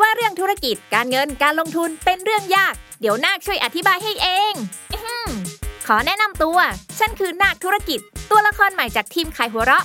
ว่าเรื่องธุรกิจ การเงิน การลงทุนเป็นเรื่องยาก เดี๋ยวนาคช่วยอธิบายให้เองอขอแนะนำตัว ฉันคือนาคธุรกิจ ตัวละครใหม่จากทีมขายหัวเราะ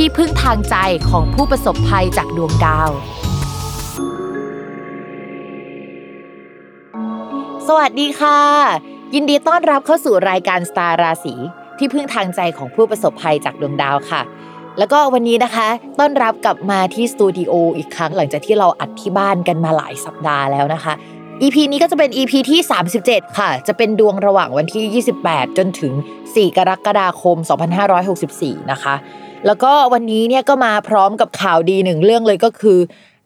ที่พึ่งทางใจของผู้ประสบภัยจากดวงดาว สวัสดีค่ะ ยินดีต้อนรับเข้าสู่รายการสตาร์ราศีที่พึ่งทางใจของผู้ประสบภัยจากดวงดาวค่ะ แล้วก็วันนี้นะคะ ต้อนรับกลับมาที่สตูดิโออีกครั้งหลังจากที่เราอัดที่บ้านกันมาหลายสัปดาห์แล้วนะคะ EP นี้ก็จะเป็น EP ที่ 37 ค่ะ จะเป็นดวงระหว่างวันที่ 28 จนถึง 4 กรกฎาคม 2564 นะคะ แล้วก็วันนี้เนี่ยก็มาพร้อมกับข่าวดีหนึ่งเรื่องเลยก็คือ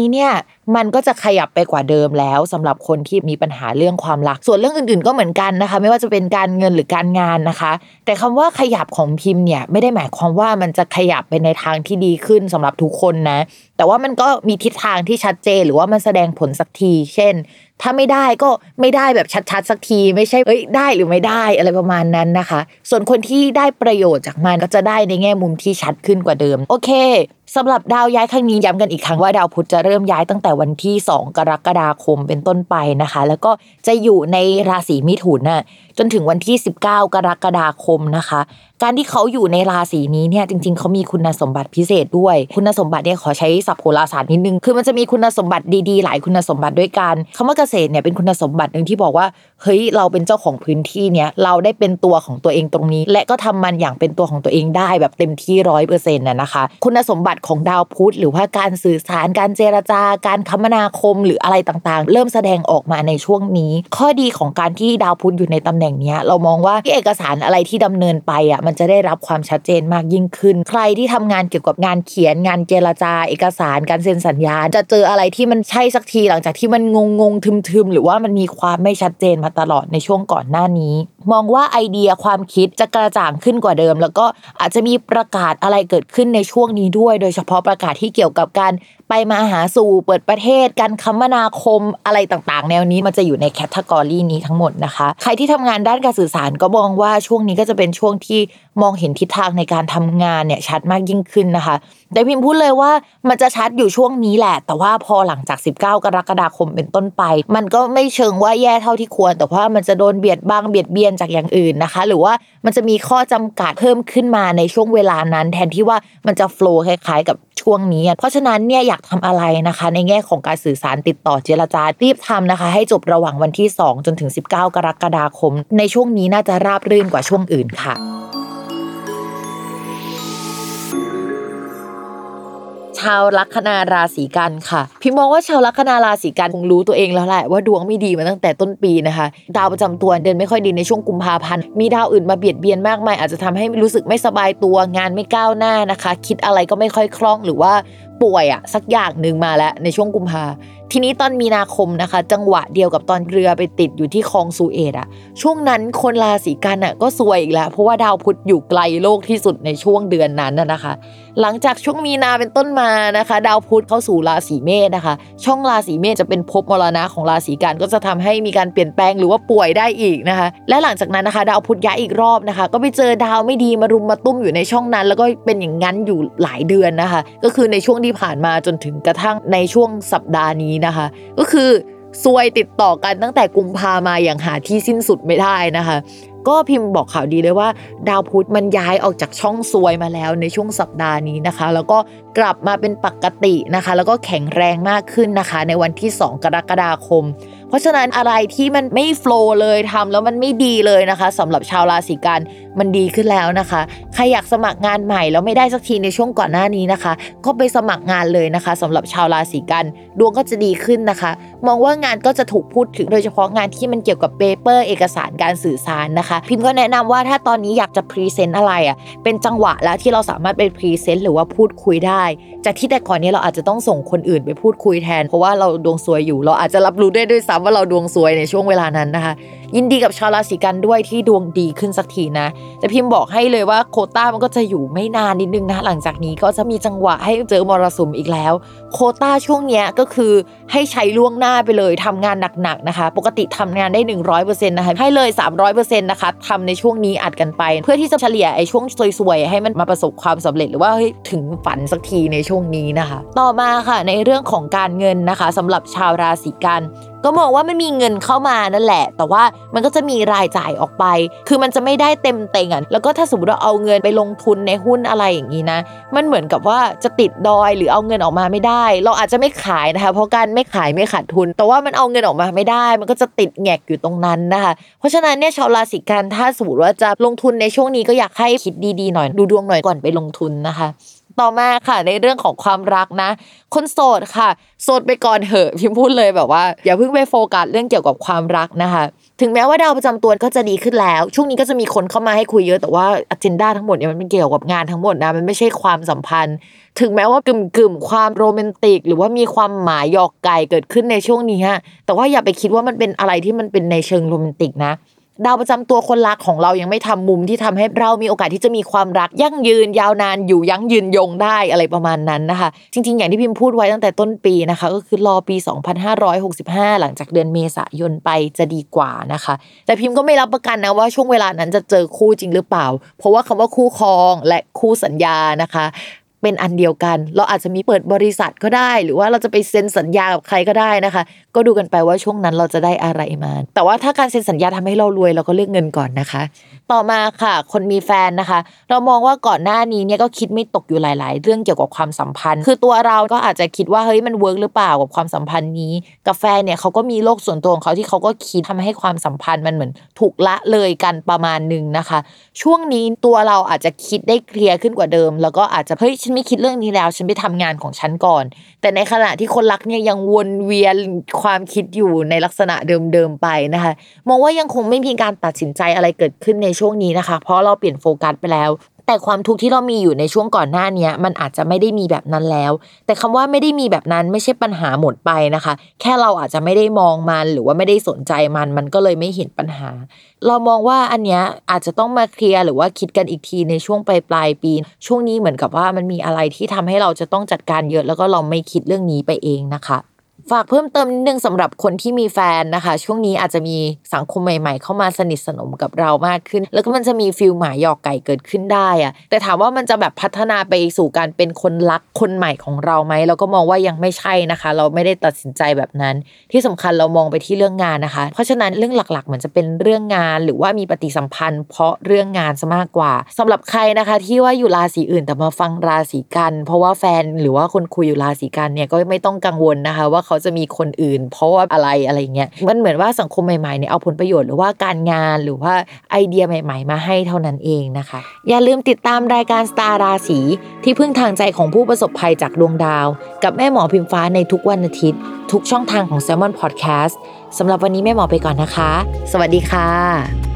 ้เนี่ยมันก็จะขยับไปกว่าเดิมแล้วสำหรับคนที่มีปัญหาเรื่องความรัก ส่วนเรื่องอื่นๆ ก็เหมือนกันนะคะ ไม่ว่าจะเป็นการเงินหรือการงานนะคะ แต่คำว่าขยับของพิมพ์เนี่ยไม่ได้หมายความว่ามันจะขยับไปในทางที่ดีขึ้นสำหรับทุกคนนะ แต่ว่ามันก็มีทิศทางที่ชัดเจนหรือว่ามันแสดงผลสักที เช่น ถ้าไม่ได้ก็ไม่ได้แบบชัดๆ สักที ไม่ใช่เอ้ยได้หรือไม่ได้อะไรประมาณนั้นนะคะ ส่วนคนที่ได้ประโยชน์จากมันก็จะได้ในแง่มุมที่ชัดขึ้นกว่าเดิม โอเค สำหรับดาวย้ายครั้งนี้ย้ำกันอีกครั้งว่าดาวพุธจะเริ่มย้ายตั้งแต่วันที่ 2 กรกฎาคมเป็นต้นไปนะคะ แล้วก็จะอยู่ในราศีมิถุนน่ะจนถึงวันที่ 19 กรกฎาคมนะคะ การที่เขาอยู่ในราศีนี้เนี่ยจริง ๆเขามีคุณสมบัติพิเศษด้วย คุณสมบัติเนี่ยขอใช้ศัพท์โหราศาสตร์นิดนึงคือมันจะมีคุณสมบัติดีๆ หลายคุณสมบัติด้วยกันคำว่าเกษตรเนี่ยเป็นคุณสมบัติหนึ่งที่บอกว่าเฮ้ยเราเป็นเจ้าของพื้นที่เนี่ยเราได้เป็นตัวของตัวเองตรงนี้ และก็ทำมันอย่างเป็นตัวของตัวเองได้แบบเต็มที่ร้อยเปอร์เซ็นต์น่ะนะคะ คุณสมบัติของดาวพุธหรือว่าการสื่อสารการเจรจาการคมนาคมหรืออะไรต่างๆ เริ่มแสดงออกมาในช่วงนี้ ข้อดีของการที่ดาวพุธอยู่ในตำแหน่งเนี้ยเรามองว่าที่เอกสารอะไรที่ดำเนินไปอะมันจะได้รับความชัดเจนมากยิ่งขึ้น ใครที่ทำงานเกี่ยวกับงานเขียนงานเจรจา เอกสารการเซ็นสัญญา จะเจออะไรที่มันใช่สักทีหลังจากที่มันงงงๆทึมๆหรือว่ามันมีความไม่ชัดเจนมาตลอดในช่วงก่อนหน้านี้ มองว่าไอเดียความคิดจะกระจ่างขึ้นกว่าเดิม แล้วก็อาจจะมีประกาศอะไรเกิดขึ้นในช่วงนี้ด้วย โดยเฉพาะประกาศที่เกี่ยวกับการไปมาหาสู่เปิดประเทศ การคมนาคมอะไรต่างๆ แนวนี้มันจะอยู่ในแคตตากรีนี้ทั้งหมดนะคะ ใครที่ทำงานด้านการสื่อสารก็มองว่าช่วงนี้ก็จะเป็นช่วงที่มองเห็นทิศทางในการทำงานเนี่ยชัดมากยิ่งขึ้นนะคะแต่พิมพ์พูดเลยว่ามันจะชัดอยู่ช่วงนี้แหละ แต่ว่าพอหลังจาก 19 กรกฎาคมเป็นต้นไป มันก็ไม่เชิงว่าแย่เท่าที่ควร แต่ว่ามันจะโดนเบียดบังเบียดเบียนจากอย่างอื่นนะคะ หรือว่ามันจะมีข้อจำกัดเพิ่มขึ้นมาในช่วงเวลานั้น แทนที่ว่ามันจะโฟล์คล้ายๆ กับช่วงนี้ เพราะฉะนั้นเนี่ยอยากทำอะไรนะคะ ในแง่ของการสื่อสารติดต่อเจรจารีบทำนะคะ ให้จบระหว่างวันที่ 2 จนถึง 19 กรกฎาคม ในช่วงนี้น่าจะราบรื่นกว่าช่วงอื่นค่ะ ชาวลัคนาราศีกันค่ะพี่มองว่าชาวลัคนาราศีกันคงรู้ตัวเองแล้วแหละว่าดวงไม่ดีมาตั้งแต่ต้นปีนะคะ ดาวประจำตัวเดินไม่ค่อยดีในช่วงกุมภาพันธ์มีดาวอื่นมาเบียดเบียนมากมายอาจจะทำให้รู้สึกไม่สบายตัวงานไม่ก้าวหน้านะคะ คิดอะไรก็ไม่ค่อยคล่องหรือว่า ป่วยอะสักอย่างหนึ่งมาแล้วในช่วงกุมภาทีนี้ตอนมีนาคมนะคะ จังหวะเดียวกับตอนเรือไปติดอยู่ที่คลองซูเอตอะช่วงนั้นคนราศีกันอะก็ซวยอีกแล้ว เพราะว่าดาวพุธอยู่ไกลโลกที่สุดในช่วงเดือนนั้นนะคะ หลังจากช่วงมีนาเป็นต้นมานะคะ ดาวพุธเข้าสู่ราศีเมษนะคะ ช่องราศีเมษจะเป็นภพมรณะของราศีกันก็จะทำให้มีการเปลี่ยนแปลงหรือว่าป่วยได้อีกนะคะ และหลังจากนั้นนะคะดาวพุธย้ายอีกรอบนะคะ ก็ไปเจอดาวไม่ดีมารุมมาตุ้มอยู่ในช่องนั้น แล้วก็เป็นอย่างนั้นอยู่หลายเดือนนะคะ ก็คือในช่วงที่ผ่านมาจนถึงกระทั่งในช่วงสัปดาห์นี้นะคะ ก็คือซวยติดต่อกันตั้งแต่กุมภามาอย่างหาที่สิ้นสุดไม่ได้นะคะ ก็พิมพ์บอกข่าวดีเลยว่า ดาวพุธมันย้ายออกจากช่องซวยมาแล้วในช่วงสัปดาห์นี้นะคะ แล้วก็กลับมาเป็นปกตินะคะ แล้วก็แข็งแรงมากขึ้นนะคะ ในวันที่ 2 กรกฎาคม เพราะฉะนั้นอะไรที่มันไม่โฟล์เลยทำแล้วมันไม่ดีเลยนะคะสำหรับชาวราศีกันมันดีขึ้นแล้วนะคะใครอยากสมัครงานใหม่แล้วไม่ได้สักทีในช่วงก่อนหน้านี้นะคะ ก็ไปสมัครงานเลยนะคะสำหรับชาวราศีกันย์ดวงก็จะดีขึ้นนะคะ มองว่างานก็จะถูกพูดถึงโดยเฉพาะงานที่มันเกี่ยวกับ paper เอกสารการสื่อสารนะคะ พิมพ์ก็แนะนำว่าถ้าตอนนี้อยากจะ present อะไรอะเป็นจังหวะแล้วที่เราสามารถไป present หรือว่าพูดคุยได้จากที่แต่ก่อนนี้เราอาจจะต้องส่งคนอื่นไปพูดคุยแทน เพราะว่าเราดวงซวยอยู่เราอาจจะรับรู้ได้ด้วยซ้ำว่าเราดวงซวยในช่วงเวลานั้นนะคะ ยินดีกับชาวราศีกันย์ด้วยที่ดวงดีขึ้นสักทีนะ แต่พิมพ์บอกให้เลยว่าโคต้ามันก็จะอยู่ไม่นานนิดนึงนะหลังจากนี้ก็จะมีจังหวะให้เจอมรสุมอีกแล้ว โคต้าช่วงเนี้ยก็คือให้ใช้ล่วงหน้าไปเลยทำงานหนักๆนะคะ ปกติทำงานได้ 100%นะคะให้เลย 300%นะคะทำในช่วงนี้อัดกันไป เพื่อที่จะเฉลี่ยไอ้ช่วงซวยๆให้มันมาประสบความสำเร็จหรือว่าถึงฝันสักทีในช่วงนี้นะคะ ต่อมาค่ะในเรื่องของการเงินนะคะสำหรับชาวราศีกัน ก็มองว่ามันมีเงินเข้ามานั่นแหละ แต่ว่ามันก็จะมีรายจ่ายออกไป คือมันจะไม่ได้เต็มเต็งอะแล้วก็ถ้าสมมติเราเอาเงินไปลงทุนในหุ้นอะไรอย่างนี้นะ มันเหมือนกับว่าจะติดดอยหรือเอาเงินออกมาไม่ได้ เราอาจจะไม่ขายนะคะ เพราะการไม่ขายไม่ขาดทุน แต่ว่ามันเอาเงินออกมาไม่ได้ มันก็จะติดแงกอยู่ตรงนั้นนะคะ เพราะฉะนั้นเนี่ยชาวราศีกันถ้าสมมติว่าจะลงทุนในช่วงนี้ก็อยากให้คิดดีๆหน่อยดูดวงหน่อยก่อนไปลงทุนนะคะ ต่อมาค่ะ ในเรื่องของความรักนะ คนโสดค่ะ โสดไปก่อนเถอะพิมพ์พูดเลยแบบว่า อย่าเพิ่งไปโฟกัสเรื่องเกี่ยวกับความรักนะคะ ถึงแม้ว่าดาวประจำตัวก็จะดีขึ้นแล้ว ช่วงนี้ก็จะมีคนเข้ามาให้คุยเยอะแต่ว่าอ g e n d a ทั้งหมดเนี่ยมันเป็นเกี่ยวกับงานทั้งหมดนะมันไม่ใช่ความสัมพันธ์ ถึงแม้ว่ากึ่มกึ่มความโรแมนติก หรือว่ามีความหมายหยอกไก่เกิดขึ้นในช่วงนี้ฮะแต่ว่าอย่าไปคิดว่ามันเป็นอะไรที่มันเป็นในเชิงโรแมนติกนะ ดาวประจำตัวคนรักของเรายังไม่ทำมุมที่ทำให้เรามีโอกาสที่จะมีความรักยั่งยืนยาวนานอยู่ยั้งยืนยงได้อะไรประมาณนั้นนะคะ จริง ๆ อย่างที่พิมพ์พูดไว้ตั้งแต่ต้นปีนะคะ ก็คือรอปี 2565 หลังจากเดือนเมษายนไปจะดีกว่านะคะ แต่พิมพ์ก็ไม่รับประกันนะว่าช่วงเวลานั้นจะเจอคู่จริงหรือเปล่า เพราะว่าคำว่าคู่ครองและคู่สัญญานะคะ เป็นอันเดียวกัน เราอาจจะมีเปิดบริษัทก็ได้ หรือว่าเราจะไปเซ็นสัญญากับใครก็ได้นะคะ ก็ดูกันไปว่าช่วงนั้นเราจะได้อะไรมา แต่ว่าถ้าการเซ็นสัญญาทำให้เรารวยเราก็เลือกเงินก่อนนะคะ ต่อมาค่ะ คนมีแฟนนะคะ เรามองว่าก่อนหน้านี้เนี่ยก็คิดไม่ตกอยู่หลาย ๆ เรื่องเกี่ยวกับความสัมพันธ์ คือตัวเราก็อาจจะคิดว่าเฮ้ยมันเวิร์กหรือเปล่ากับความสัมพันธ์นี้กับแฟนเนี่ยเขาก็มีโลกส่วนตัวของเขาที่เขาก็คิดทำให้ความสัมพันธ์มันเหมือนถูกละเลยกันประมาณหนึ่งนะคะ ช่วงนี้ตัวเราอาจจะคิดได้เคลียร์ขึ้นกว่าเดิม แล้วก็อาจจะเฮ้ยฉนไม่คิดเรื่องนี้แล้ว ฉันไปทำงานของฉันก่อน แต่ในขณะที่คนรักเนี่ยยังวนเวียนความคิดอยู่ในลักษณะเดิมๆไปนะคะมองว่ายังคงไม่มีการตัดสินใจอะไรเกิดขึ้นในช่วงนี้นะคะ เพราะเราเปลี่ยนโฟกัสไปแล้วแต่ความทุกข์ที่เรามีอยู่ในช่วงก่อนหน้าเนี้ยมันอาจจะไม่ได้มีแบบนั้นแล้ว แต่คำว่าไม่ได้มีแบบนั้นไม่ใช่ปัญหาหมดไปนะคะ แค่เราอาจจะไม่ได้มองมันหรือว่าไม่ได้สนใจมัน มันก็เลยไม่เห็นปัญหา เรามองว่าอันเนี้ยอาจจะต้องมาเคลียร์หรือว่าคิดกันอีกทีในช่วงปลายปลายปี ช่วงนี้เหมือนกับว่ามันมีอะไรที่ทำให้เราจะต้องจัดการเยอะแล้วก็เราไม่คิดเรื่องนี้ไปเองนะคะ ฝากเพิ่มเติมนิดนึงสำหรับคนที่มีแฟนนะคะ ช่วงนี้อาจจะมีสังคมใหม่ ๆ เข้ามาสนิทสนมกับเรามากขึ้น แล้วก็มันจะมีฟิลหมาหยอกไก่เกิดขึ้นได้อะแต่ถามว่ามันจะแบบพัฒนาไปสู่การเป็นคนรักคนใหม่ของเราไหมเราก็มองว่ายังไม่ใช่นะคะ เราไม่ได้ตัดสินใจแบบนั้น ที่สำคัญเรามองไปที่เรื่องงานนะคะ เพราะฉะนั้นเรื่องหลักๆเหมือนจะเป็นเรื่องงาน หรือว่ามีปฏิสัมพันธ์ เพราะเรื่องงานซะมากกว่าสำหรับใครนะคะ ที่ว่าอยู่ราศีอื่นแต่มาฟังราศีกัน เพราะว่าแฟนหรือว่าคนคุยอยู่ราศีกันเนี่ยก็ไม่ต้องกังวลนะคะว่าเขาจะมีคนอื่น เพราะว่าอะไรอะไรเงี้ยมันเหมือนว่าสังคมใหม่ๆเนี่ยเอาผลประโยชน์หรือว่าการงานหรือว่าไอเดียใหม่ ๆ มาให้เท่านั้นเองนะคะ อย่าลืมติดตามรายการสตาร์ราศีที่พึ่งทางใจของผู้ประสบภัยจากดวงดาว กับแม่หมอพิมฟ้าในทุกวันอาทิตย์ ทุกช่องทางของ s ซ l m o n Podcast สำหรับวันนี้แม่หมอไปก่อนนะคะ สวัสดีค่ะ